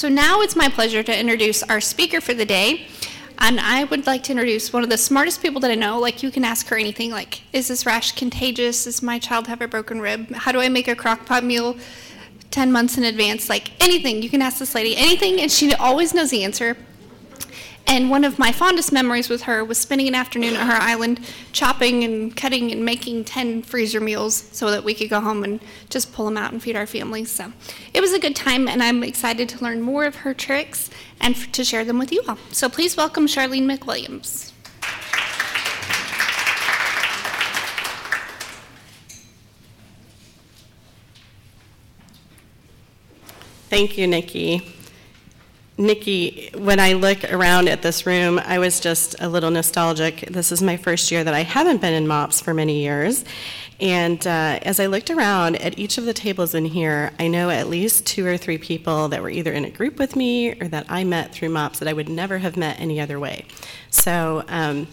So now it's my pleasure to introduce our speaker for the day. And I would like to introduce one of the smartest people that I know. Like, you can ask her anything, like, is this rash contagious? Does my child have a broken rib? How do I make a crock pot meal 10 months in advance? Like, anything. You can ask this lady anything, and she always knows the answer. And one of my fondest memories with her was spending an afternoon at her island chopping and cutting and making 10 freezer meals so that we could go home and just pull them out and feed our families. So it was a good time, and I'm excited to learn more of her tricks and f- to share them with you all. So please welcome Charlene McWilliams. Thank you, Nikki. Nikki, when I look around at this room, I was just a little nostalgic. This is my first year that I haven't been in MOPS for many years. And uh, as I looked around at each of the tables in here, I know at least two or three people that were either in a group with me or that I met through MOPS that I would never have met any other way. So um,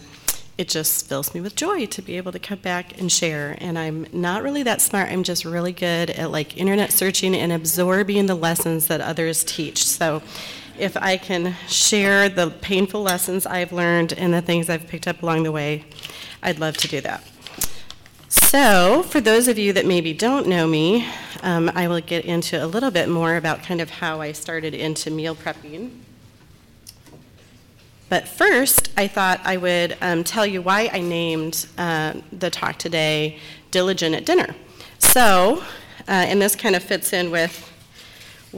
it just fills me with joy to be able to come back and share. And I'm not really that smart. I'm just really good at like internet searching and absorbing the lessons that others teach. So if I can share the painful lessons I've learned and the things I've picked up along the way, I'd love to do that. So, for those of you that maybe don't know me, um, I will get into a little bit more about kind of how I started into meal prepping. But first, I thought I would um, tell you why I named uh, the talk today Diligent at Dinner. So, uh, and this kind of fits in with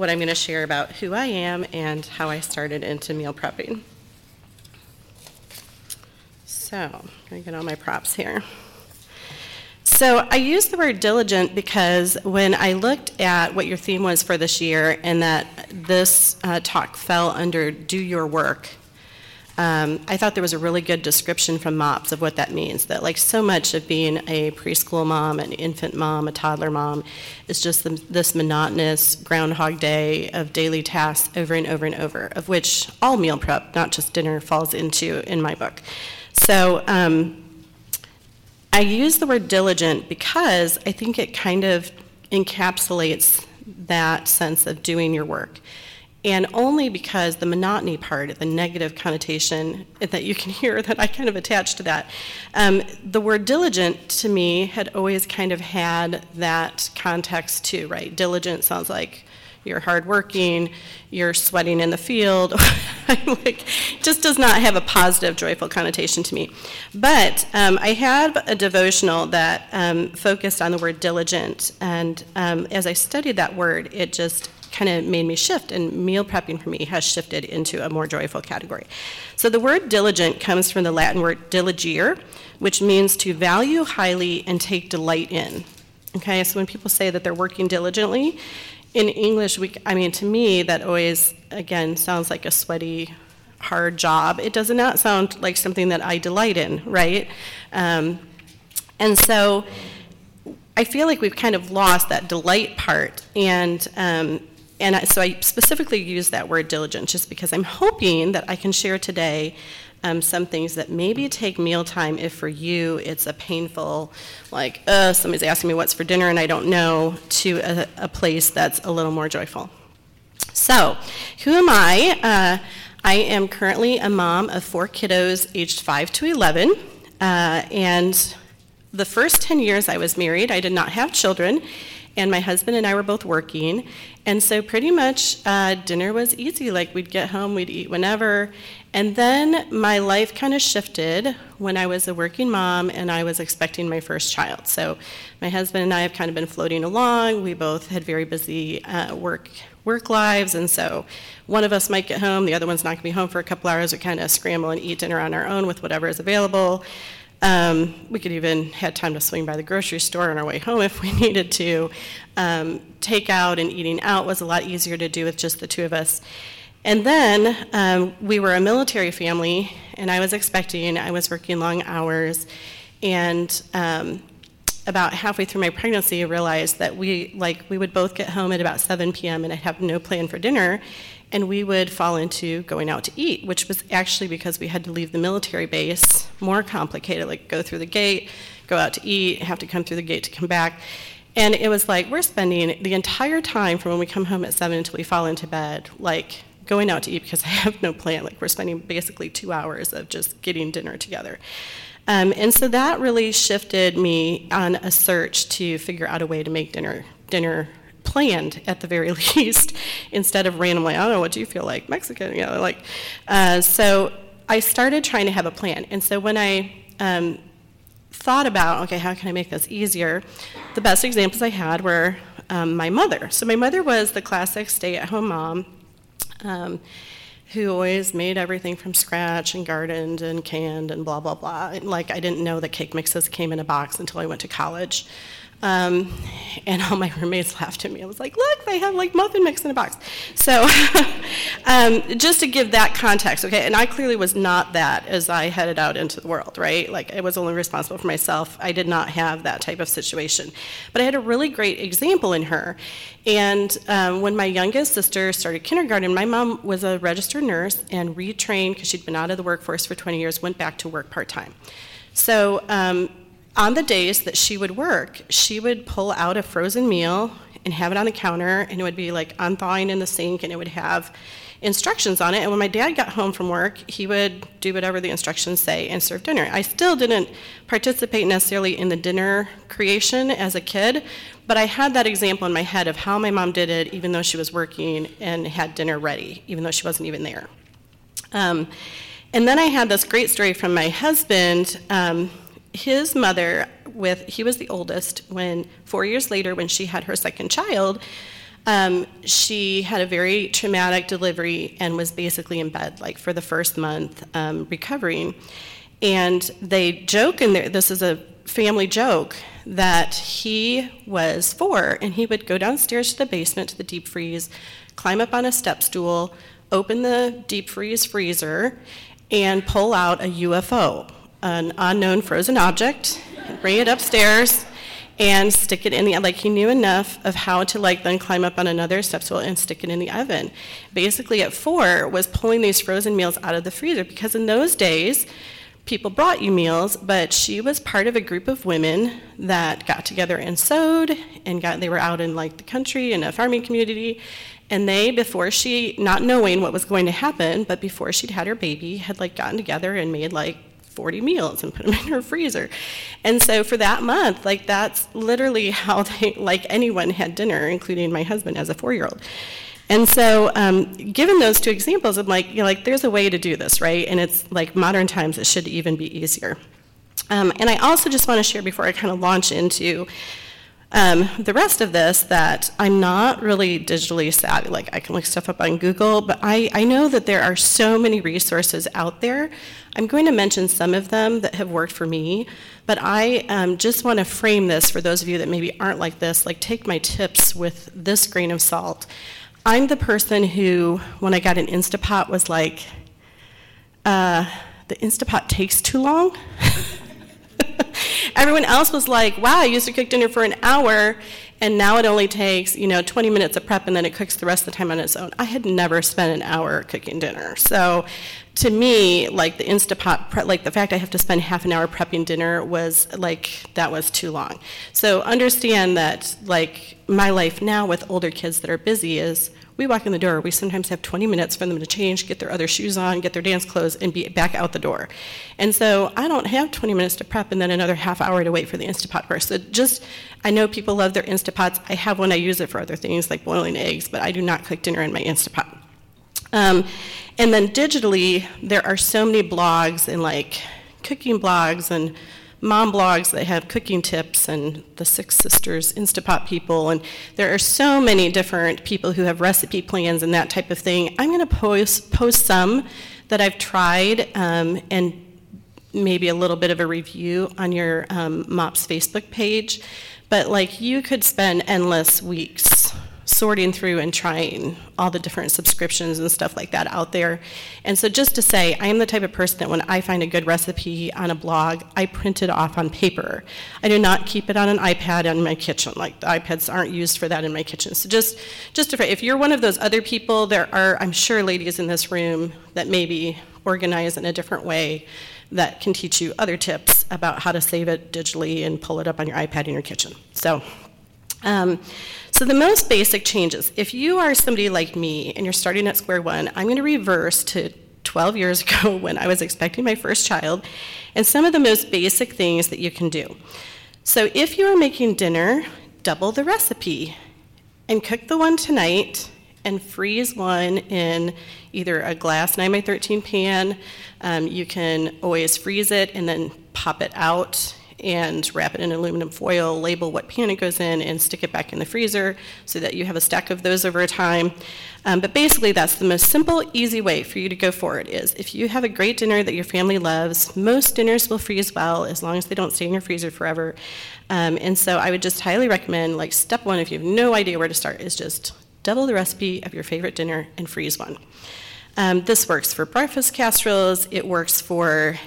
what I'm going to share about who I am and how I started into meal prepping. So, to get all my props here. So, I use the word diligent because when I looked at what your theme was for this year and that this uh, talk fell under do your work, um, I thought there was a really good description from MOPS of what that means. That, like, so much of being a preschool mom, an infant mom, a toddler mom, is just the, this monotonous groundhog day of daily tasks over and over and over, of which all meal prep, not just dinner, falls into in my book. So, um, I use the word diligent because I think it kind of encapsulates that sense of doing your work and only because the monotony part, the negative connotation that you can hear that I kind of attach to that. Um, the word diligent to me had always kind of had that context too, right? Diligent sounds like you're hardworking, you're sweating in the field. like, just does not have a positive, joyful connotation to me. But um, I have a devotional that um, focused on the word diligent, and um, as I studied that word, it just kind of made me shift, and meal prepping for me has shifted into a more joyful category. So the word diligent comes from the Latin word diligere, which means to value highly and take delight in. Okay, so when people say that they're working diligently, in English, we, I mean, to me, that always, again, sounds like a sweaty, hard job. It does not sound like something that I delight in, right? Um, and so I feel like we've kind of lost that delight part. And um, and I, so I specifically use that word diligent just because I'm hoping that I can share today um, some things that maybe take mealtime if for you it's a painful, like, uh, somebody's asking me what's for dinner and I don't know, to a, a place that's a little more joyful. So, who am I? Uh, I am currently a mom of four kiddos aged 5 to 11. Uh, and the first 10 years I was married, I did not have children and my husband and I were both working. And so, pretty much, uh, dinner was easy. Like, we'd get home, we'd eat whenever. And then my life kind of shifted when I was a working mom and I was expecting my first child. So, my husband and I have kind of been floating along. We both had very busy uh, work work lives, and so one of us might get home, the other one's not going to be home for a couple hours. We kind of scramble and eat dinner on our own with whatever is available. Um, we could even had time to swing by the grocery store on our way home if we needed to. Um, takeout and eating out was a lot easier to do with just the two of us. And then um, we were a military family, and I was expecting, I was working long hours, and um, about halfway through my pregnancy, I realized that we like we would both get home at about 7 p.m. and I'd have no plan for dinner, and we would fall into going out to eat, which was actually because we had to leave the military base more complicated, like go through the gate, go out to eat, have to come through the gate to come back. And it was like, we're spending the entire time from when we come home at 7 until we fall into bed, like going out to eat because I have no plan. Like, we're spending basically two hours of just getting dinner together. Um, and so that really shifted me on a search to figure out a way to make dinner dinner planned at the very least instead of randomly. I don't know what do you feel like Mexican, you know, like. Uh, so I started trying to have a plan, and so when I um, thought about, okay, how can I make this easier? The best examples I had were um, my mother. So my mother was the classic stay-at-home mom. Um, who always made everything from scratch and gardened and canned and blah, blah, blah. Like, I didn't know that cake mixes came in a box until I went to college. Um, and all my roommates laughed at me. I was like, look, they have like muffin mix in a box. So, um, just to give that context, okay, and I clearly was not that as I headed out into the world, right? Like, I was only responsible for myself. I did not have that type of situation. But I had a really great example in her. And um, when my youngest sister started kindergarten, my mom was a registered nurse and retrained because she'd been out of the workforce for 20 years, went back to work part time. So, um, on the days that she would work, she would pull out a frozen meal and have it on the counter, and it would be like unthawing in the sink, and it would have instructions on it. And when my dad got home from work, he would do whatever the instructions say and serve dinner. I still didn't participate necessarily in the dinner creation as a kid, but I had that example in my head of how my mom did it, even though she was working and had dinner ready, even though she wasn't even there. Um, and then I had this great story from my husband. Um, his mother with he was the oldest when four years later when she had her second child um, she had a very traumatic delivery and was basically in bed like for the first month um, recovering. And they joke in there this is a family joke that he was four and he would go downstairs to the basement to the deep freeze climb up on a step stool open the deep freeze freezer and pull out a ufo an unknown frozen object, bring it upstairs, and stick it in the like he knew enough of how to like then climb up on another step stool and stick it in the oven. Basically, at four was pulling these frozen meals out of the freezer because in those days people brought you meals, but she was part of a group of women that got together and sewed and got they were out in like the country in a farming community and they before she not knowing what was going to happen but before she'd had her baby had like gotten together and made like 40 meals and put them in her freezer. And so for that month, like that's literally how they, like anyone had dinner, including my husband as a four year old. And so, um, given those two examples, I'm like, you know, like there's a way to do this, right? And it's like modern times, it should even be easier. Um, and I also just want to share before I kind of launch into um, the rest of this that I'm not really digitally savvy. Like I can look stuff up on Google, but I, I know that there are so many resources out there. I'm going to mention some of them that have worked for me, but I um, just want to frame this for those of you that maybe aren't like this. Like take my tips with this grain of salt. I'm the person who, when I got an Instapot, was like, uh, the Instapot takes too long. Everyone else was like, wow, I used to cook dinner for an hour, and now it only takes, you know, 20 minutes of prep, and then it cooks the rest of the time on its own. I had never spent an hour cooking dinner. So to me, like the Instapot, pre- like the fact I have to spend half an hour prepping dinner was like, that was too long. So understand that, like, my life now with older kids that are busy is we walk in the door, we sometimes have 20 minutes for them to change, get their other shoes on, get their dance clothes, and be back out the door. And so I don't have 20 minutes to prep and then another half hour to wait for the Instapot burst. So just, I know people love their Instapots. I have one, I use it for other things like boiling eggs, but I do not cook dinner in my Instapot. Um, and then digitally, there are so many blogs and like cooking blogs and mom blogs that have cooking tips and the Six Sisters Instapot people, and there are so many different people who have recipe plans and that type of thing. I'm going to post post some that I've tried um, and maybe a little bit of a review on your um, MOPS Facebook page. But like you could spend endless weeks sorting through and trying all the different subscriptions and stuff like that out there. And so, just to say, I am the type of person that when I find a good recipe on a blog, I print it off on paper. I do not keep it on an iPad in my kitchen. Like the iPads aren't used for that in my kitchen. So just, just to, if you're one of those other people, there are, I'm sure, ladies in this room that maybe organize in a different way that can teach you other tips about how to save it digitally and pull it up on your iPad in your kitchen. So Um, so the most basic changes, if you are somebody like me and you're starting at square one, I'm going to reverse to 12 years ago when I was expecting my first child, and some of the most basic things that you can do. So if you are making dinner, double the recipe and cook the one tonight and freeze one in either a glass 9 by 13 pan. Um, you can always freeze it and then pop it out and wrap it in aluminum foil, label what pan it goes in, and stick it back in the freezer so that you have a stack of those over time. Um, but basically, that's the most simple, easy way for you to go forward. Is if you have a great dinner that your family loves, most dinners will freeze well as long as they don't stay in your freezer forever. Um, and so, I would just highly recommend, like step one, if you have no idea where to start, is just double the recipe of your favorite dinner and freeze one. Um, this works for breakfast casseroles. It works for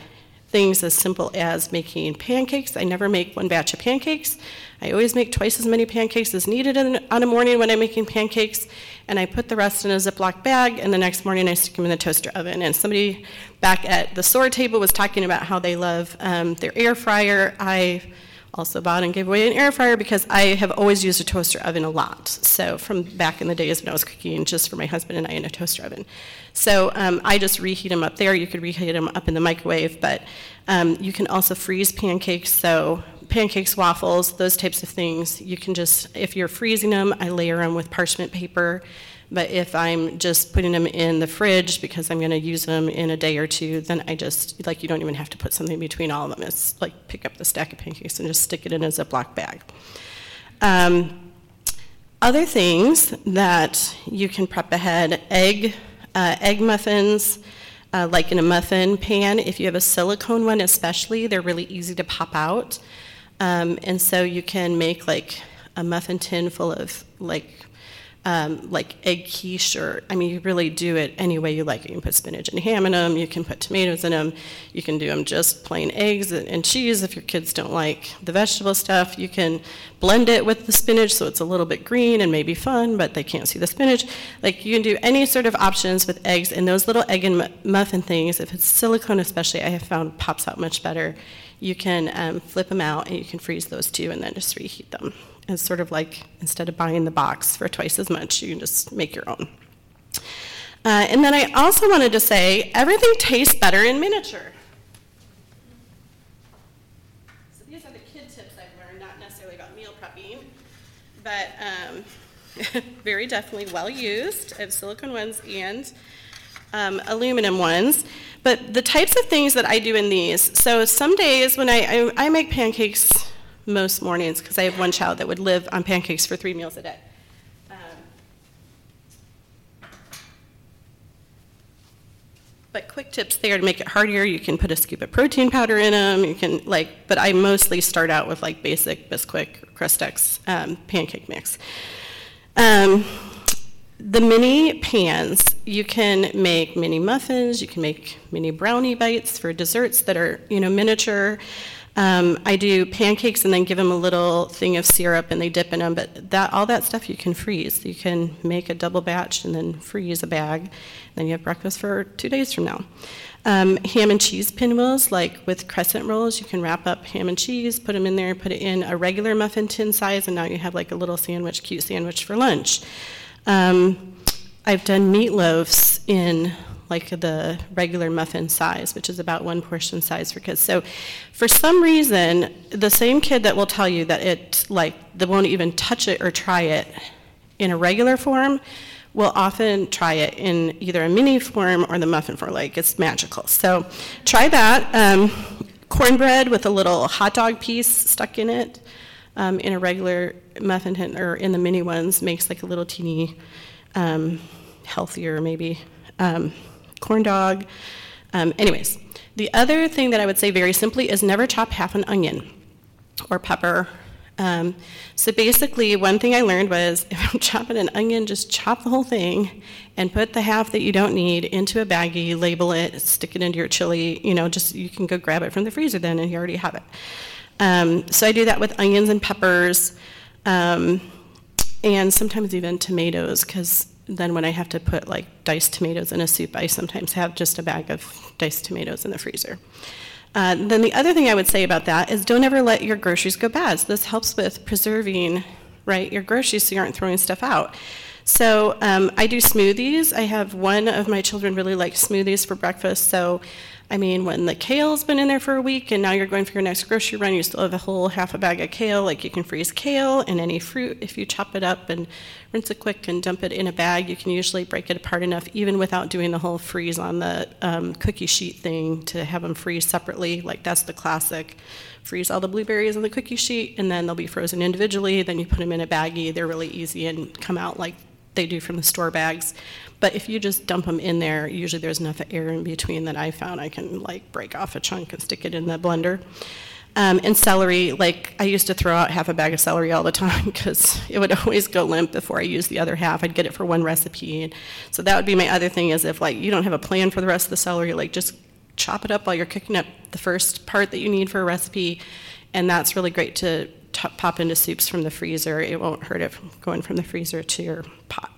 things as simple as making pancakes. I never make one batch of pancakes. I always make twice as many pancakes as needed in, on a morning when I'm making pancakes, and I put the rest in a Ziploc bag, and the next morning I stick them in the toaster oven. And somebody back at the SOAR table was talking about how they love um, their air fryer. I also bought and gave away an air fryer because I have always used a toaster oven a lot. So from back in the days when I was cooking just for my husband and I in a toaster oven. So um, I just reheat them up there. You could reheat them up in the microwave, but um, you can also freeze pancakes. So pancakes, waffles, those types of things. You can just, if you're freezing them, I layer them with parchment paper but if I'm just putting them in the fridge because I'm going to use them in a day or two, then I just, like, you don't even have to put something between all of them. It's like pick up the stack of pancakes and just stick it in a Ziploc bag. Um, other things that you can prep ahead egg, uh, egg muffins. Uh, like in a muffin pan, if you have a silicone one, especially, they're really easy to pop out. Um, and so you can make like a muffin tin full of like um, like egg quiche, or I mean, you really do it any way you like. You can put spinach and ham in them. You can put tomatoes in them. You can do them just plain eggs and cheese if your kids don't like the vegetable stuff. You can blend it with the spinach so it's a little bit green and maybe fun, but they can't see the spinach. Like you can do any sort of options with eggs, and those little egg and muffin things, if it's silicone especially, I have found pops out much better. You can um, flip them out and you can freeze those too, and then just reheat them. It's sort of like instead of buying the box for twice as much, you can just make your own. Uh, and then I also wanted to say everything tastes better in miniature. So these are the kid tips I've learned, not necessarily about meal prepping, but um, very definitely well used. I have silicone ones and um, aluminum ones. But the types of things that I do in these, so some days when I, I, I make pancakes most mornings because I have one child that would live on pancakes for three meals a day. Um, but quick tips there to make it harder. You can put a scoop of protein powder in them. You can like, but I mostly start out with like basic Bisquick Krusteaz um, pancake mix. Um, the mini pans, you can make mini muffins. You can make mini brownie bites for desserts that are you know miniature. Um, I do pancakes and then give them a little thing of syrup and they dip in them, but that all that stuff you can freeze. You can make a double batch and then freeze a bag. Then you have breakfast for two days from now. Um, ham and cheese pinwheels, like with crescent rolls, you can wrap up ham and cheese, put them in there, put it in a regular muffin tin size, and now you have like a little sandwich, cute sandwich for lunch. Um, I've done meatloafs in like the regular muffin size, which is about one portion size for kids. So for some reason, the same kid that will tell you that it, like, they won't even touch it or try it in a regular form will often try it in either a mini form or the muffin form. Like, it's magical. So try that. Um, cornbread with a little hot dog piece stuck in it um, in a regular muffin tin, or in the mini ones makes like a little teeny um, healthier, maybe. Um, corn dog. Um, anyways, the other thing that I would say very simply is never chop half an onion or pepper. Um, so basically, one thing I learned was if I'm chopping an onion, just chop the whole thing and put the half that you don't need into a baggie, label it, stick it into your chili. You know, just you can go grab it from the freezer then, and you already have it. Um, so I do that with onions and peppers, um, and sometimes even tomatoes, because then when I have to put like diced tomatoes in a soup, I sometimes have just a bag of diced tomatoes in the freezer. Uh, then the other thing I would say about that is don't ever let your groceries go bad. So this helps with preserving right? Your groceries so you aren't throwing stuff out. So um, I do smoothies. I have one of my children really likes smoothies for breakfast. So, I mean, when the kale's been in there for a week and now you're going for your next grocery run, you still have a whole half a bag of kale. Like you can freeze kale and any fruit if you chop it up and rinse it quick and dump it in a bag. You can usually break it apart enough, even without doing the whole freeze on the um, cookie sheet thing, to have them freeze separately. Like that's the classic freeze all the blueberries on the cookie sheet, and then they'll be frozen individually. Then you put them in a baggie. They're really easy and come out like they do from the store bags. But if you just dump them in there, usually there's enough air in between that I found I can like break off a chunk and stick it in the blender. Um, and celery, like I used to throw out half a bag of celery all the time because it would always go limp before I used the other half. I'd get it for one recipe. So that would be my other thing is if like you don't have a plan for the rest of the celery, like just chop it up while you're cooking up the first part that you need for a recipe. And that's really great to t- pop into soups from the freezer. It won't hurt it going from the freezer to your pot.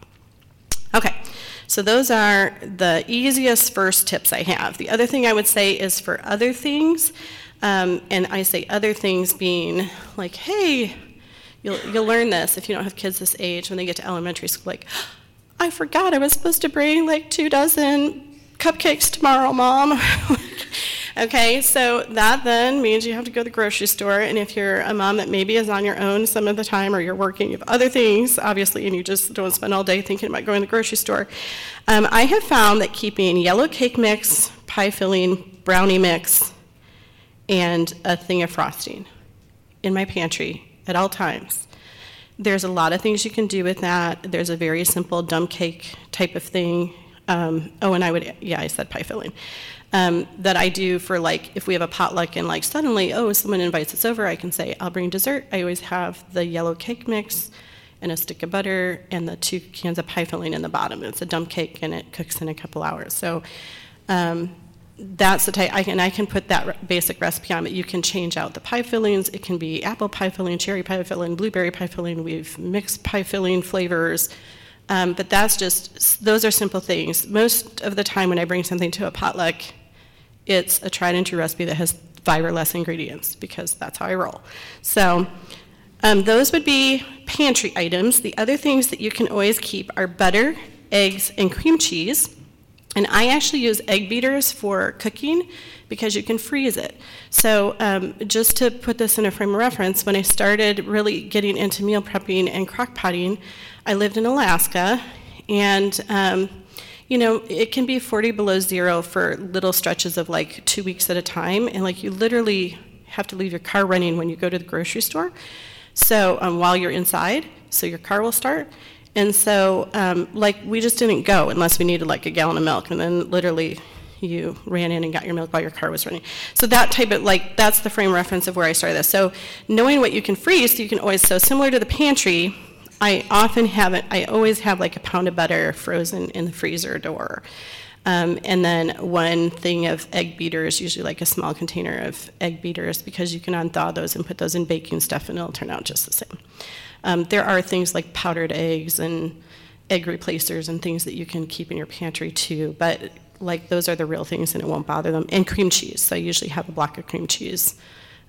Okay, so those are the easiest first tips I have. The other thing I would say is for other things, um, and I say other things being like, hey, you'll, you'll learn this if you don't have kids this age when they get to elementary school, like, I forgot I was supposed to bring like two dozen cupcakes tomorrow, mom. okay, so that then means you have to go to the grocery store, and if you're a mom that maybe is on your own some of the time, or you're working, you have other things, obviously, and you just don't spend all day thinking about going to the grocery store, um, I have found that keeping yellow cake mix, pie filling, brownie mix, and a thing of frosting in my pantry at all times. There's a lot of things you can do with that. There's a very simple dumb cake type of thing. Um, oh, and I would, yeah, I said pie filling. Um, that I do for like if we have a potluck and like suddenly, oh, someone invites us over, I can say, I'll bring dessert. I always have the yellow cake mix and a stick of butter and the two cans of pie filling in the bottom. It's a dumb cake and it cooks in a couple hours. So um, that's the type, I can, I can put that re- basic recipe on, but you can change out the pie fillings. It can be apple pie filling, cherry pie filling, blueberry pie filling. We've mixed pie filling flavors. Um, but that's just, those are simple things. Most of the time when I bring something to a potluck, it's a tried and true recipe that has five or less ingredients because that's how I roll. So um, those would be pantry items. The other things that you can always keep are butter, eggs, and cream cheese. And I actually use egg beaters for cooking because you can freeze it. So, um, just to put this in a frame of reference, when I started really getting into meal prepping and crock potting, I lived in Alaska, and um, you know, it can be 40 below zero for little stretches of like two weeks at a time, and like you literally have to leave your car running when you go to the grocery store. So, um, while you're inside, so your car will start. And so, um, like, we just didn't go unless we needed like a gallon of milk, and then literally you ran in and got your milk while your car was running. So that type of like that's the frame reference of where I started this. So knowing what you can freeze, you can always so similar to the pantry. I often have it. I always have like a pound of butter frozen in the freezer door. Um, and then one thing of egg beaters, usually like a small container of egg beaters, because you can unthaw those and put those in baking stuff and it'll turn out just the same. Um, there are things like powdered eggs and egg replacers and things that you can keep in your pantry too, but like those are the real things and it won't bother them. And cream cheese. So I usually have a block of cream cheese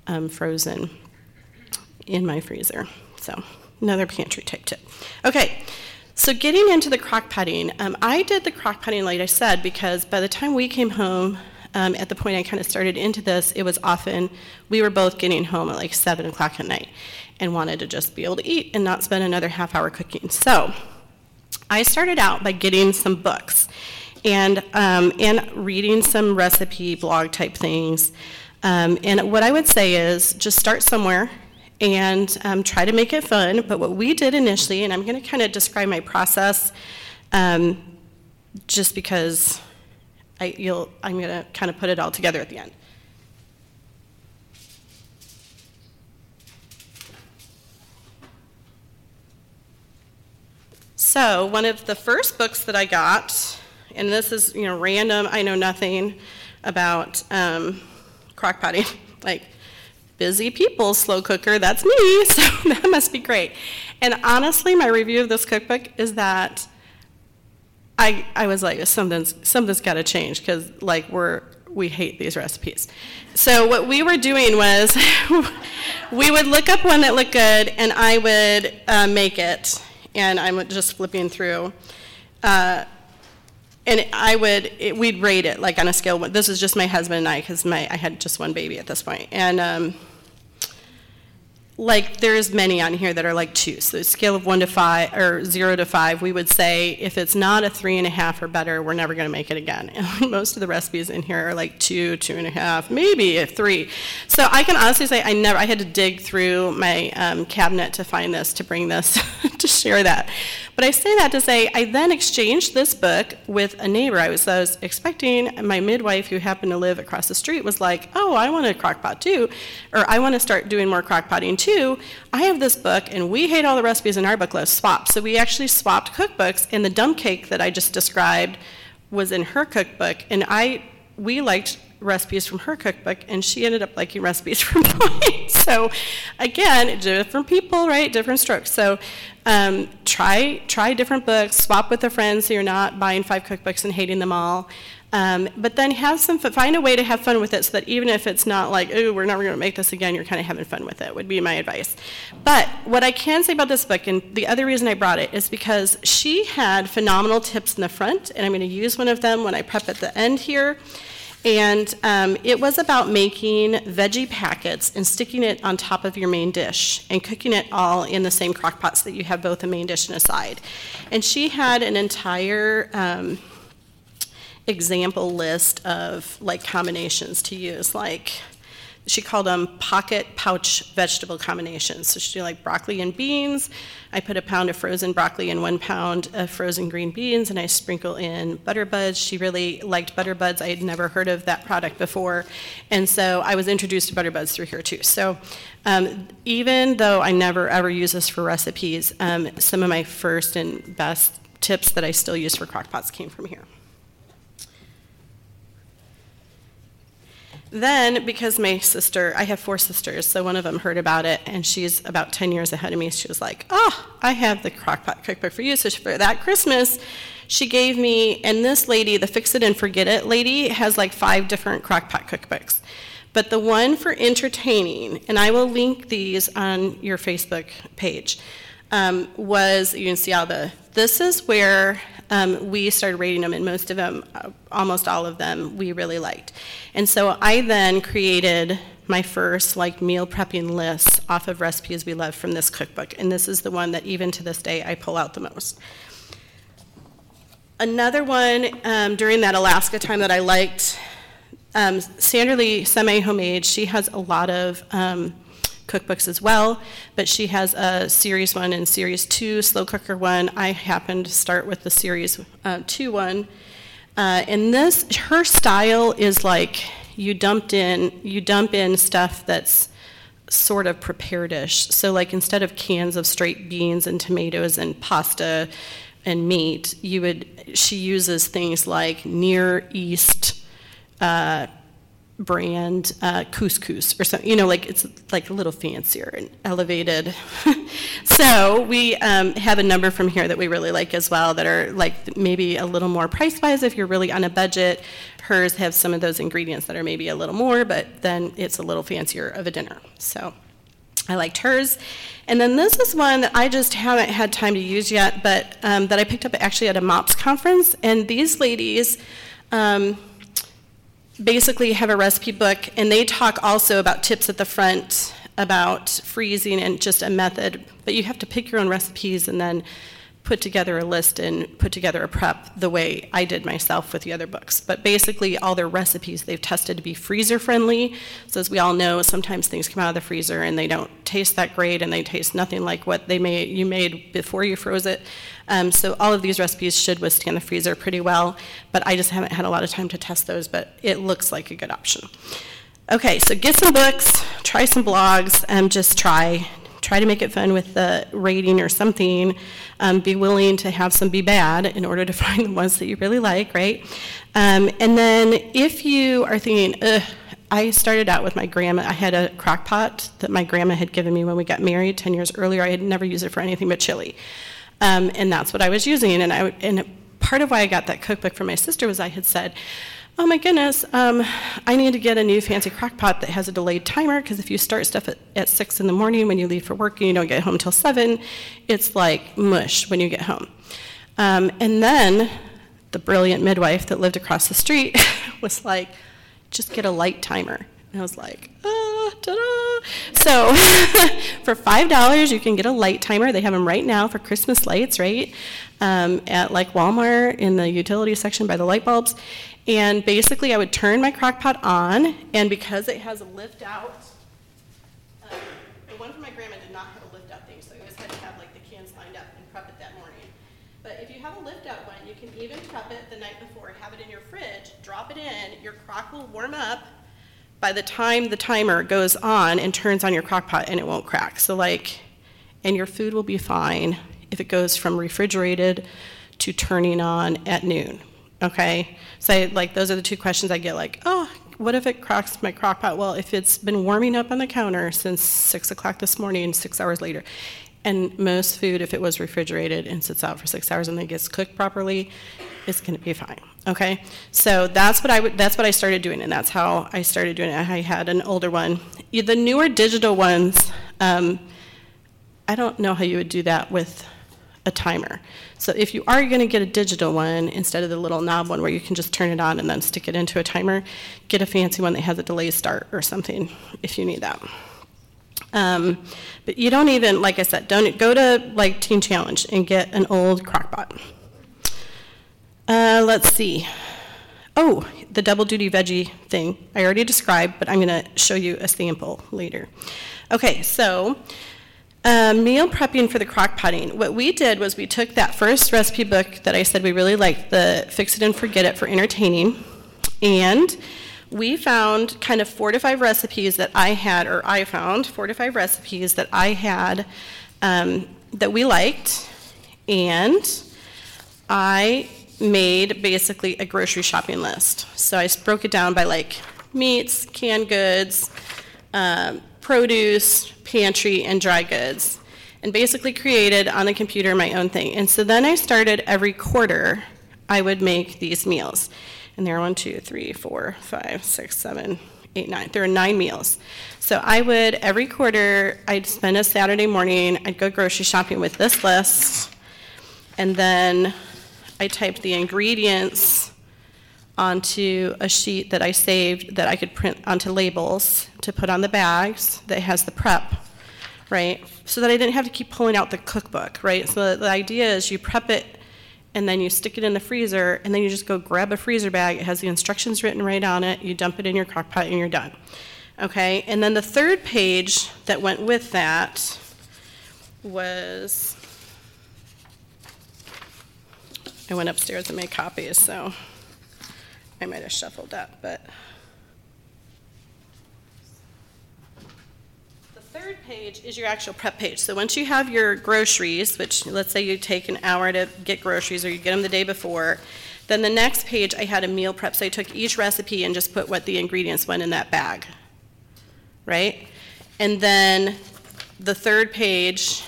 um, frozen in my freezer. So another pantry type tip. Okay. So getting into the crock potting, um, I did the crock potting, like I said, because by the time we came home, um, at the point I kind of started into this, it was often we were both getting home at like seven o'clock at night and wanted to just be able to eat and not spend another half hour cooking. So I started out by getting some books and, um, and reading some recipe blog type things. Um, and what I would say is just start somewhere and um, try to make it fun. But what we did initially, and I'm going to kind of describe my process um, just because I, you'll, I'm going to kind of put it all together at the end. So, one of the first books that I got, and this is, you know, random, I know nothing about um, crock potting, like busy people, slow cooker, that's me, so that must be great. And honestly, my review of this cookbook is that I, I was like, something's, something's got to change because, like, we're, we hate these recipes. So what we were doing was we would look up one that looked good, and I would uh, make it, and I'm just flipping through. Uh, and I would, it, we'd rate it like on a scale. This is just my husband and I because my I had just one baby at this point, and um, like there's many on here that are like two. So scale of one to five or zero to five, we would say if it's not a three and a half or better, we're never going to make it again. And most of the recipes in here are like two, two and a half, maybe a three. So I can honestly say I never. I had to dig through my um, cabinet to find this to bring this to share that. But I say that to say I then exchanged this book with a neighbor. I was, I was expecting my midwife, who happened to live across the street, was like, "Oh, I want a crock pot too," or "I want to start doing more crock potting too." I have this book, and we hate all the recipes in our book. Let's swap. So we actually swapped cookbooks, and the dump cake that I just described was in her cookbook, and I we liked recipes from her cookbook, and she ended up liking recipes from mine. so, again, different people, right? Different strokes. So, um, try try different books. Swap with a friend, so you're not buying five cookbooks and hating them all. Um, but then have some find a way to have fun with it, so that even if it's not like, oh, we're never going to make this again, you're kind of having fun with it. Would be my advice. But what I can say about this book, and the other reason I brought it, is because she had phenomenal tips in the front, and I'm going to use one of them when I prep at the end here. And um, it was about making veggie packets and sticking it on top of your main dish and cooking it all in the same crock pot so that you have both a main dish and a side. And she had an entire um, example list of like combinations to use, like she called them pocket pouch vegetable combinations. So she did like broccoli and beans. I put a pound of frozen broccoli and one pound of frozen green beans, and I sprinkle in butter buds. She really liked butter buds. I had never heard of that product before, and so I was introduced to butter buds through here too. So um, even though I never ever use this for recipes, um, some of my first and best tips that I still use for crockpots came from here. Then, because my sister, I have four sisters, so one of them heard about it, and she's about 10 years ahead of me. She was like, Oh, I have the crockpot cookbook for you. So for that Christmas, she gave me, and this lady, the Fix It and Forget It lady, has like five different crockpot cookbooks. But the one for entertaining, and I will link these on your Facebook page, um, was you can see all the, this is where um, we started rating them, and most of them, uh, almost all of them, we really liked. And so I then created my first like meal prepping list off of recipes we love from this cookbook, and this is the one that even to this day I pull out the most. Another one um, during that Alaska time that I liked, um, Sandra Lee Semi Homemade, she has a lot of um, cookbooks as well, but she has a series one and series two, slow cooker one. I happen to start with the series uh, two one. Uh, and this, her style is like you dumped in, you dump in stuff that's sort of prepared-ish. So like instead of cans of straight beans and tomatoes and pasta and meat, you would, she uses things like Near East uh, brand uh, couscous or something, you know, like it's like a little fancier and elevated. so we um, have a number from here that we really like as well that are like maybe a little more price wise if you're really on a budget. Hers have some of those ingredients that are maybe a little more, but then it's a little fancier of a dinner. So I liked hers. And then this is one that I just haven't had time to use yet, but um, that I picked up actually at a MOPS conference. And these ladies, um, basically have a recipe book, and they talk also about tips at the front about freezing and just a method. But you have to pick your own recipes and then put together a list and put together a prep the way I did myself with the other books. But basically, all their recipes they've tested to be freezer friendly. So, as we all know, sometimes things come out of the freezer and they don't taste that great and they taste nothing like what they made, you made before you froze it. Um, so, all of these recipes should withstand the freezer pretty well. But I just haven't had a lot of time to test those, but it looks like a good option. Okay, so get some books, try some blogs, and just try try to make it fun with the rating or something. Um, be willing to have some be bad in order to find the ones that you really like, right? Um, and then if you are thinking, ugh, I started out with my grandma. I had a crock pot that my grandma had given me when we got married 10 years earlier. I had never used it for anything but chili. Um, and that's what I was using. And, I, and part of why I got that cookbook from my sister was I had said, oh my goodness, um, I need to get a new fancy crock pot that has a delayed timer because if you start stuff at, at 6 in the morning when you leave for work and you don't get home till 7, it's like mush when you get home. Um, and then the brilliant midwife that lived across the street was like, just get a light timer. And I was like, ah, ta-da. So for $5, you can get a light timer. They have them right now for Christmas lights, right? Um, at like Walmart in the utility section by the light bulbs. And basically, I would turn my crock pot on, and because it has a lift out, uh, the one from my grandma did not have a lift out thing, so you always had to have like the cans lined up and prep it that morning. But if you have a lift out one, you can even prep it the night before, have it in your fridge, drop it in, your crock will warm up by the time the timer goes on and turns on your crock pot and it won't crack. So like, and your food will be fine if it goes from refrigerated to turning on at noon. Okay? So like those are the two questions I get like, oh, what if it cracks my crock pot? Well, if it's been warming up on the counter since six o'clock this morning, six hours later, and most food, if it was refrigerated and sits out for six hours and then gets cooked properly, it's going to be fine. Okay, so that's what I would. That's what I started doing, and that's how I started doing it. I had an older one. The newer digital ones, um, I don't know how you would do that with a timer. So if you are going to get a digital one instead of the little knob one where you can just turn it on and then stick it into a timer, get a fancy one that has a delay start or something if you need that. Um, but you don't even, like I said, don't go to like Teen Challenge and get an old crockpot. Uh, let's see. Oh, the double duty veggie thing I already described, but I'm going to show you a sample later. Okay, so uh, meal prepping for the crock potting. What we did was we took that first recipe book that I said we really liked, the Fix It and Forget It for entertaining, and we found kind of four to five recipes that I had, or I found four to five recipes that I had um, that we liked, and I made basically a grocery shopping list. So I broke it down by like meats, canned goods, um, produce, pantry, and dry goods, and basically created on the computer my own thing. And so then I started every quarter, I would make these meals. And there are one, two, three, four, five, six, seven, eight, nine. There are nine meals. So I would, every quarter, I'd spend a Saturday morning, I'd go grocery shopping with this list, and then I typed the ingredients onto a sheet that I saved that I could print onto labels to put on the bags that has the prep, right? So that I didn't have to keep pulling out the cookbook, right? So the, idea is you prep it and then you stick it in the freezer and then you just go grab a freezer bag. It has the instructions written right on it. You dump it in your crock pot and you're done. Okay? And then the third page that went with that was I went upstairs and made copies, so I might have shuffled that, but. The third page is your actual prep page. So once you have your groceries, which let's say you take an hour to get groceries or you get them the day before, then the next page I had a meal prep. So I took each recipe and just put what the ingredients went in that bag, right? And then the third page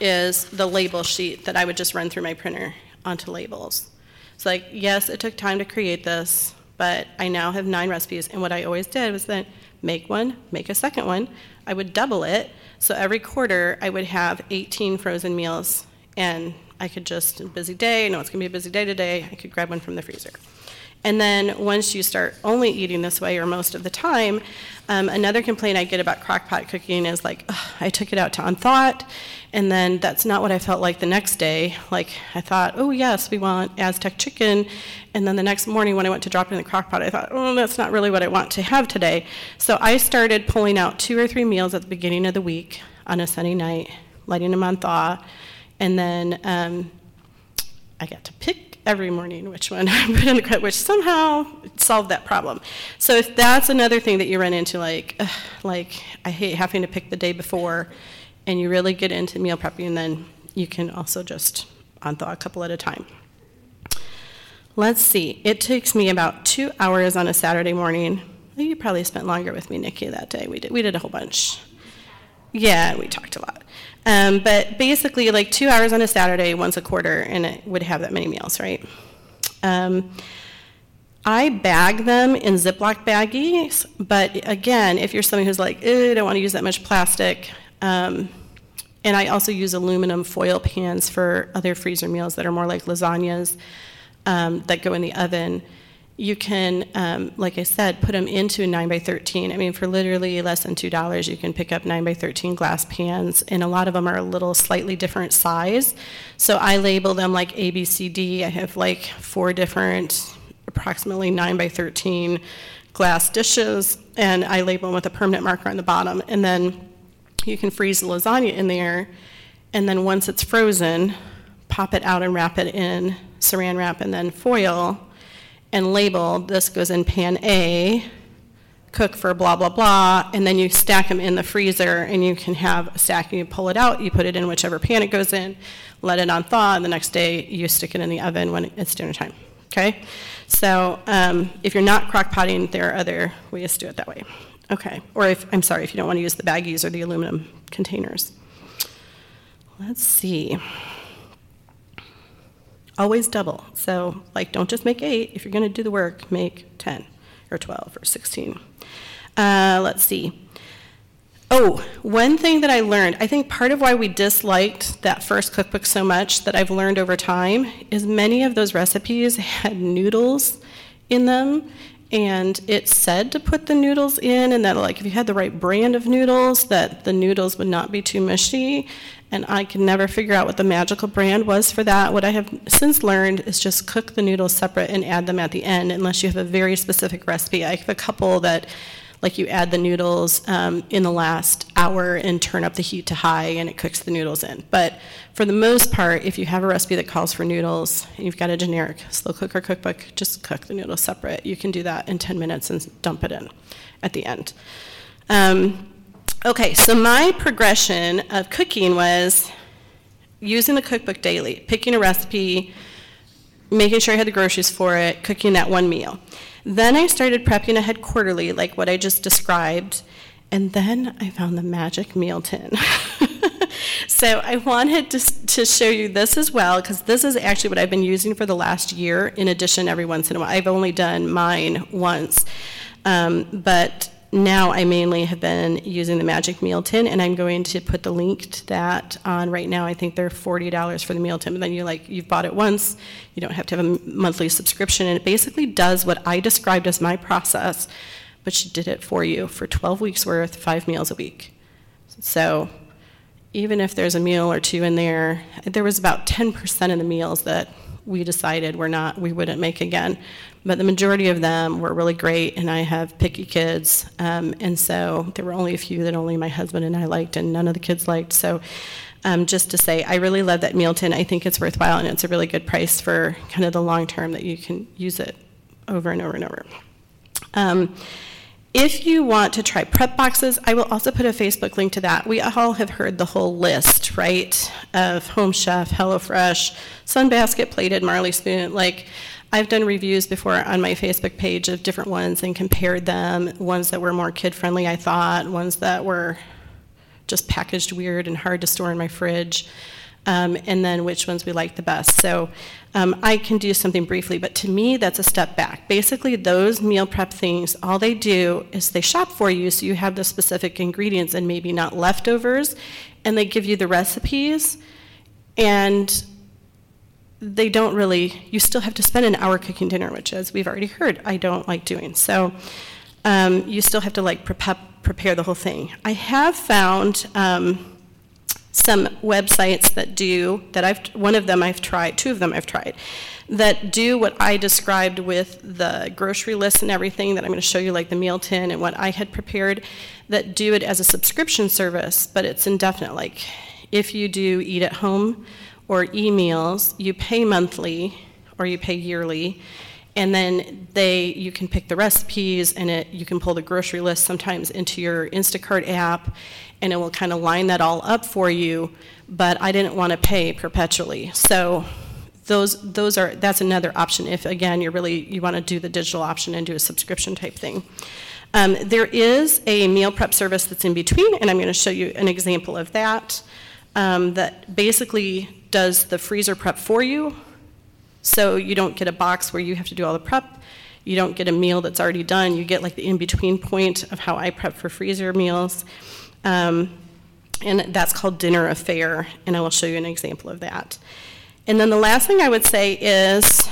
is the label sheet that I would just run through my printer onto labels. It's like, yes, it took time to create this, but I now have nine recipes. And what I always did was then make one, make a second one. I would double it. So every quarter, I would have 18 frozen meals. And I could just, busy day, know it's going to be a busy day today, I could grab one from the freezer. And then once you start only eating this way, or most of the time, um, another complaint I get about crockpot cooking is like, I took it out to unthawed, and then that's not what I felt like the next day. Like, I thought, oh, yes, we want Aztec chicken. And then the next morning when I went to drop it in the crockpot, I thought, oh, that's not really what I want to have today. So I started pulling out two or three meals at the beginning of the week on a sunny night, letting them on thaw, and then um, I got to pick every morning which one I put in the credit, which somehow solved that problem. So if that's another thing that you run into, like, ugh, like I hate having to pick the day before, and you really get into meal prepping, and then you can also just unthaw a couple at a time. Let's see. It takes me about two hours on a Saturday morning. You probably spent longer with me, Nikki, that day. We did. We did a whole bunch. Yeah, we talked a lot. Um, but basically, like two hours on a Saturday, once a quarter, and it would have that many meals, right? Um, I bag them in Ziploc baggies, but again, if you're somebody who's like, "Eh, I don't want to use that much plastic, um, and I also use aluminum foil pans for other freezer meals that are more like lasagnas um, that go in the oven. You can, um, like I said, put them into a 9 by 13. I mean, for literally less than $2, you can pick up 9 by 13 glass pans, and a lot of them are a little slightly different size. So I label them like A, B, C, D. I have like four different, approximately 9 by 13 glass dishes, and I label them with a permanent marker on the bottom. And then you can freeze the lasagna in there, and then once it's frozen, pop it out and wrap it in saran wrap and then foil and label this goes in pan A, cook for blah, blah, blah, and then you stack them in the freezer and you can have a stack and you pull it out, you put it in whichever pan it goes in, let it on thaw, and the next day you stick it in the oven when it's dinner time. Okay? So um, if you're not crock potting, there are other ways to do it that way. Okay. Or if, I'm sorry, if you don't want to use the baggies or the aluminum containers. Let's see. Always double. So, like, don't just make eight. If you're going to do the work, make 10 or 12 or 16. Uh, let's see. Oh, one thing that I learned, I think part of why we disliked that first cookbook so much that I've learned over time is many of those recipes had noodles in them and it said to put the noodles in and that like if you had the right brand of noodles that the noodles would not be too mushy and i could never figure out what the magical brand was for that what i have since learned is just cook the noodles separate and add them at the end unless you have a very specific recipe i have a couple that like you add the noodles um, in the last hour and turn up the heat to high and it cooks the noodles in. But for the most part, if you have a recipe that calls for noodles and you've got a generic slow cooker cookbook, just cook the noodles separate. You can do that in 10 minutes and dump it in at the end. Um, okay, so my progression of cooking was using the cookbook daily, picking a recipe, making sure I had the groceries for it, cooking that one meal. Then I started prepping ahead quarterly, like what I just described, and then I found the magic meal tin. so I wanted to, to show you this as well, because this is actually what I've been using for the last year, in addition, every once in a while. I've only done mine once. Um, but now I mainly have been using the Magic Meal Tin, and I'm going to put the link to that on right now. I think they're forty dollars for the meal tin, but then you like you've bought it once, you don't have to have a monthly subscription, and it basically does what I described as my process, but she did it for you for 12 weeks worth, five meals a week. So even if there's a meal or two in there, there was about 10% of the meals that we decided we're not, we wouldn't make again. But the majority of them were really great, and I have picky kids, um, and so there were only a few that only my husband and I liked, and none of the kids liked. So, um, just to say, I really love that meal tin. I think it's worthwhile, and it's a really good price for kind of the long term that you can use it over and over and over. Um, if you want to try prep boxes, I will also put a Facebook link to that. We all have heard the whole list, right, of Home Chef, HelloFresh, Sunbasket, Plated, Marley Spoon. Like, I've done reviews before on my Facebook page of different ones and compared them. Ones that were more kid friendly, I thought, ones that were just packaged weird and hard to store in my fridge um, and then which ones we like the best. So um, I can do something briefly, but to me, that's a step back. Basically, those meal prep things, all they do is they shop for you so you have the specific ingredients and maybe not leftovers, and they give you the recipes, and they don't really, you still have to spend an hour cooking dinner, which, as we've already heard, I don't like doing. So um, you still have to like prepare, prepare the whole thing. I have found. Um, some websites that do that I've one of them I've tried, two of them I've tried that do what I described with the grocery list and everything that I'm going to show you like the meal tin and what I had prepared that do it as a subscription service, but it's indefinite. Like if you do eat at home or eMeals, you pay monthly or you pay yearly and then they you can pick the recipes and it you can pull the grocery list sometimes into your Instacart app and it will kind of line that all up for you, but I didn't want to pay perpetually. So those those are that's another option if again you're really you want to do the digital option and do a subscription type thing. Um, there is a meal prep service that's in between, and I'm going to show you an example of that. Um, that basically does the freezer prep for you, so you don't get a box where you have to do all the prep. you don't get a meal that's already done. You get like the in between point of how I prep for freezer meals. Um, and that's called dinner affair, and I will show you an example of that. And then the last thing I would say is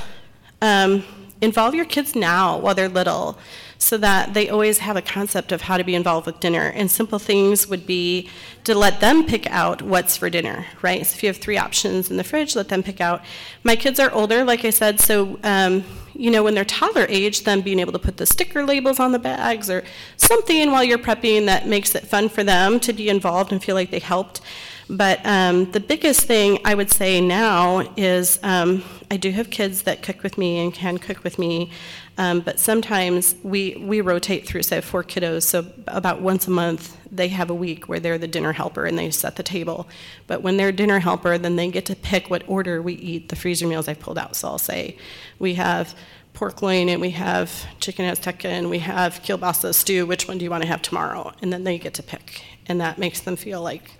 um, involve your kids now while they're little so that they always have a concept of how to be involved with dinner. And simple things would be to let them pick out what's for dinner, right? So if you have three options in the fridge, let them pick out. My kids are older, like I said, so um, you know, when they're toddler age, them being able to put the sticker labels on the bags or something while you're prepping that makes it fun for them to be involved and feel like they helped. But um, the biggest thing I would say now is um, I do have kids that cook with me and can cook with me, um, but sometimes we, we rotate through, have four kiddos, so about once a month they have a week where they're the dinner helper and they set the table. But when they're dinner helper, then they get to pick what order we eat the freezer meals I've pulled out. So I'll say, we have pork loin and we have chicken azteca and we have kielbasa stew. Which one do you want to have tomorrow? And then they get to pick. And that makes them feel like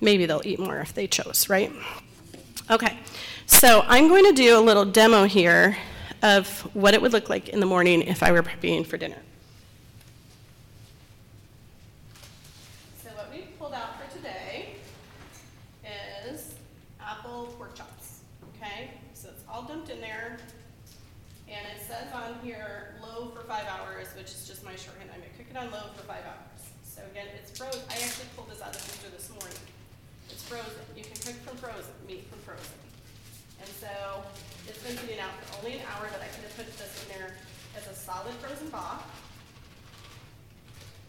maybe they'll eat more if they chose, right? Okay, so I'm going to do a little demo here of what it would look like in the morning if I were prepping for dinner. So what we pulled out for today is apple pork chops, okay? So it's all dumped in there, and it says on here, low for five hours, which is just my shorthand. I'm gonna cook it on low for five hours. So again, it's frozen. I actually pulled this out of the freezer this morning. It's frozen. You can cook from frozen, meat from frozen. And it's been sitting out for only an hour, but I could have put this in there as a solid frozen bach.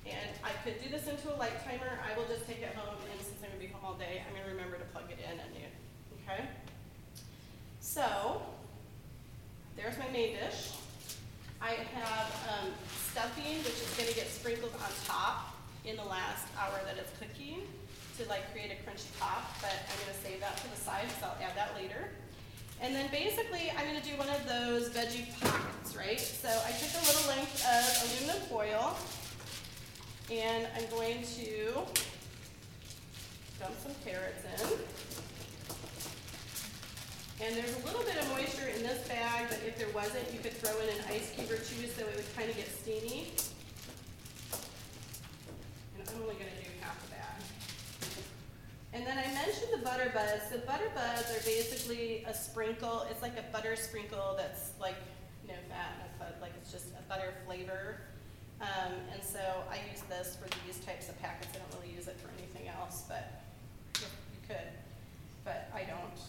And I could do this into a light timer. I will just take it home, and since I'm gonna be home all day, I'm gonna remember to plug it in at noon, okay? So, there's my main dish. I have um, stuffing, which is gonna get sprinkled on top in the last hour that it's cooking to like create a crunchy top, but I'm gonna save that to the side, because I'll add that later. And then basically, I'm gonna do one of those veggie pockets, right? So I took a little length of aluminum foil, and I'm going to dump some carrots in. And there's a little bit of moisture in this bag, but if there wasn't, you could throw in an ice cube or two so it would kind of get steamy. And I'm only a bag. And then I mentioned the butter buds. The butter buds are basically a sprinkle, it's like a butter sprinkle that's like no fat, no fud, like it's just a butter flavor. Um, and so I use this for these types of packets. I don't really use it for anything else, but you could, but I don't.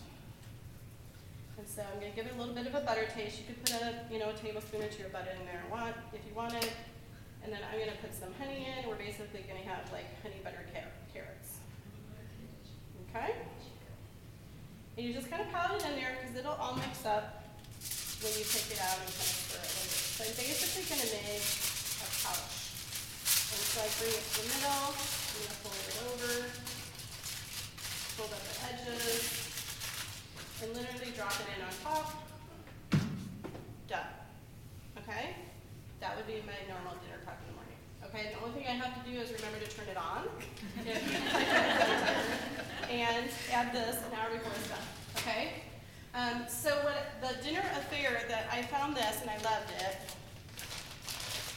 And so I'm gonna give it a little bit of a butter taste. You could put a, you know, a tablespoon or two of butter in there want, if you wanted. And then I'm gonna put some honey in. We're basically gonna have like honey butter car- carrots. Okay? And you just kind of pound it in there because it'll all mix up when you take it out and kind of stir it bit. So I'm basically gonna make a pouch. And so I bring it to the middle, I'm gonna fold it over, fold up the edges, and literally drop it in on top. Done. Okay? That would be my normal dinner prep in the morning. Okay, the only thing I have to do is remember to turn it on. and add this an hour before it's done. Okay? Um, so what the dinner affair that I found this and I loved it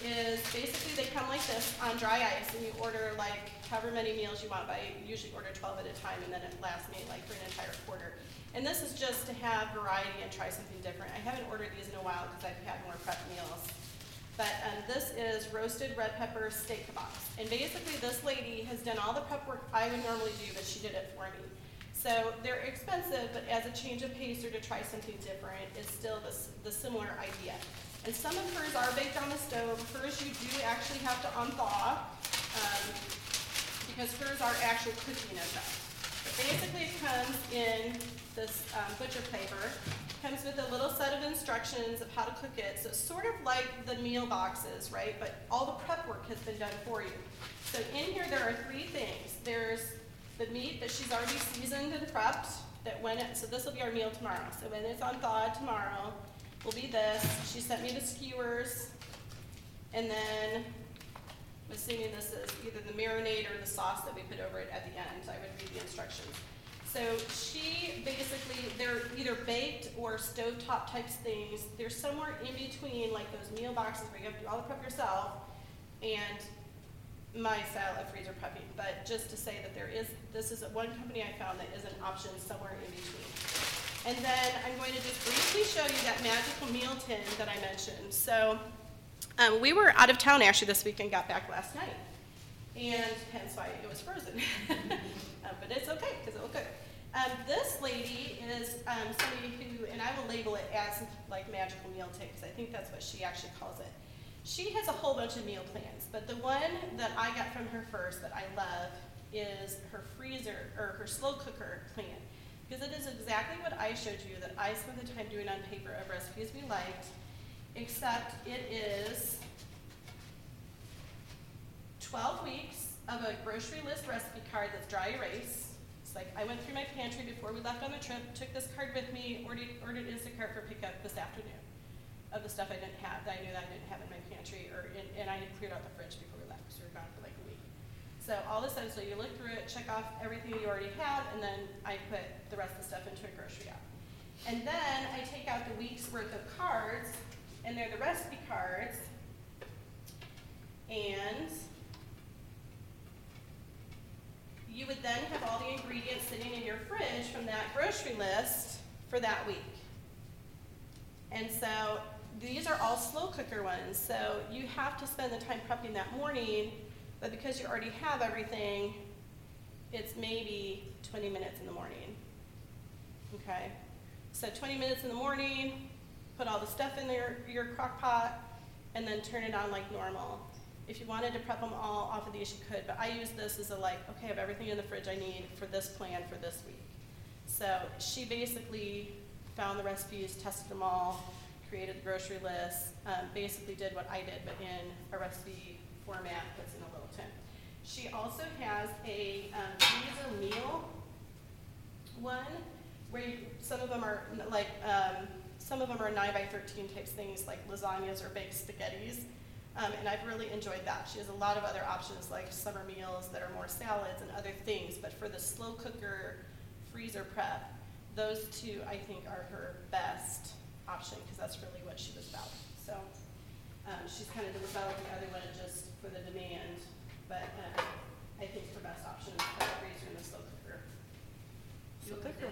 is basically they come like this on dry ice and you order like however many meals you want, but I usually order 12 at a time and then it lasts me like for an entire quarter. And this is just to have variety and try something different. I haven't ordered these in a while because I've had more prep meals. But um, this is roasted red pepper steak kebabs. And basically, this lady has done all the prep work I would normally do, but she did it for me. So they're expensive, but as a change of pace or to try something different, it's still this, the similar idea. And some of hers are baked on the stove. Hers you do actually have to unthaw um, because hers are actual cooking as well. But basically, it comes in this um, butcher paper. Comes with a little set of instructions of how to cook it. So it's sort of like the meal boxes, right? But all the prep work has been done for you. So in here there are three things. There's the meat that she's already seasoned and prepped. That when it, so this will be our meal tomorrow. So when it's on thaw tomorrow, will be this. She sent me the skewers, and then I'm assuming this is either the marinade or the sauce that we put over it at the end. I would read the instructions. So she basically, they're either baked or stovetop types things. They're somewhere in between, like those meal boxes where you have to do all the prep yourself, and my style of freezer prepping. But just to say that there is, this is one company I found that is an option somewhere in between. And then I'm going to just briefly show you that magical meal tin that I mentioned. So um, we were out of town actually this week and got back last night, and hence why it was frozen. uh, but it's okay because it will cook. Um, this lady is um, somebody who, and I will label it as like magical meal tin because I think that's what she actually calls it. She has a whole bunch of meal plans, but the one that I got from her first that I love is her freezer or her slow cooker plan because it is exactly what I showed you that I spent the time doing on paper of recipes we liked, except it is 12 weeks of a grocery list recipe card that's dry erase. Like I went through my pantry before we left on the trip, took this card with me, ordered, ordered Instacart for pickup this afternoon of the stuff I didn't have, that I knew that I didn't have in my pantry, or in, and I had cleared out the fridge before we left, because we were gone for like a week. So all this stuff, so you look through it, check off everything you already have, and then I put the rest of the stuff into a grocery app. And then I take out the week's worth of cards, and they're the recipe cards. And you would then have all the ingredients sitting in your fridge from that grocery list for that week. And so these are all slow cooker ones. So you have to spend the time prepping that morning, but because you already have everything, it's maybe 20 minutes in the morning. Okay? So 20 minutes in the morning, put all the stuff in your, your crock pot, and then turn it on like normal. If you wanted to prep them all off of these, you could, but I use this as a like, okay, I have everything in the fridge I need for this plan for this week. So she basically found the recipes, tested them all, created the grocery list, um, basically did what I did, but in a recipe format that's in a little tin. She also has a um, meal one where you, some of them are like um, some of them are nine by thirteen types things like lasagnas or baked spaghettis, um, and I've really enjoyed that. She has a lot of other options like summer meals that are more salads and other things, but for the slow cooker freezer prep, those two I think are her best option because that's really what she was about. So um, she's kind of developed the other one just for the demand, but um, I think her best option is the freezer and the slow cooker. Slow cooker.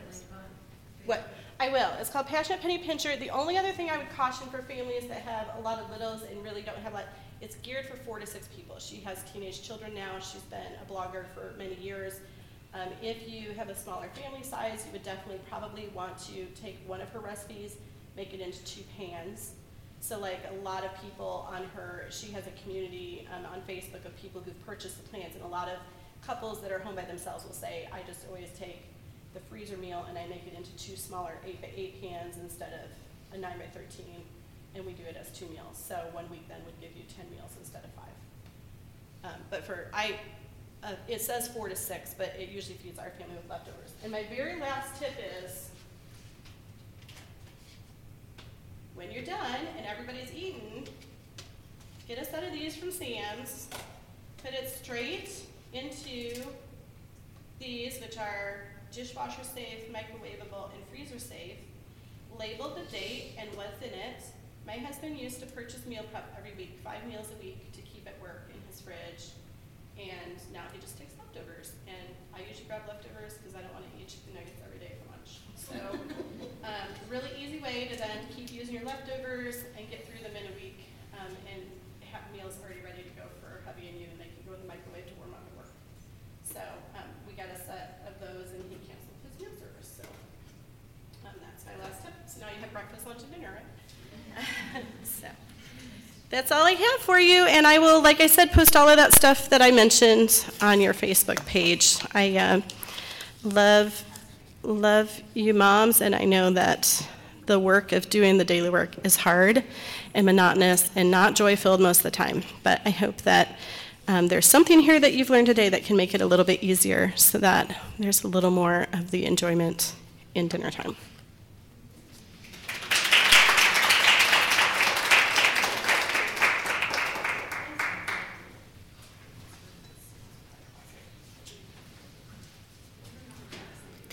What? I will. It's called Passionate Penny Pincher. The only other thing I would caution for families that have a lot of littles and really don't have a lot, it's geared for four to six people. She has teenage children now. She's been a blogger for many years. Um, if you have a smaller family size, you would definitely probably want to take one of her recipes, make it into two pans. So like a lot of people on her, she has a community um, on Facebook of people who've purchased the plans, and a lot of couples that are home by themselves will say, I just always take the freezer meal and I make it into two smaller eight by eight pans instead of a nine by thirteen, and we do it as two meals. So one week then would give you ten meals instead of five. Um, but for I, uh, it says four to six, but it usually feeds our family with leftovers. And my very last tip is, when you're done and everybody's eaten, get a set of these from Sam's, put it straight into these, which are dishwasher safe, microwavable, and freezer safe. Label the date and what's in it. My husband used to purchase meal prep every week, five meals a week to keep at work in his fridge. And now he just takes leftovers. And I usually grab leftovers because I don't want to eat chicken nuggets every day for lunch. So, um, really easy way to then keep using your leftovers and get through them in a week um, and have meals already ready to go for hubby and you, and they can go in the microwave to warm up at work. So um, we got a set of those, and he canceled his meal service. So um, that's my last tip. So now you have breakfast, dinner, right? so that's all I have for you, and I will, like I said, post all of that stuff that I mentioned on your Facebook page. I uh, love love you moms, and I know that the work of doing the daily work is hard and monotonous and not joy filled most of the time. But I hope that um, there's something here that you've learned today that can make it a little bit easier so that there's a little more of the enjoyment in dinner time.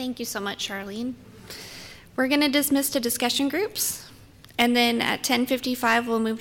Thank you so much, Charlene. We're going to dismiss to discussion groups, and then at 10:55, we'll move to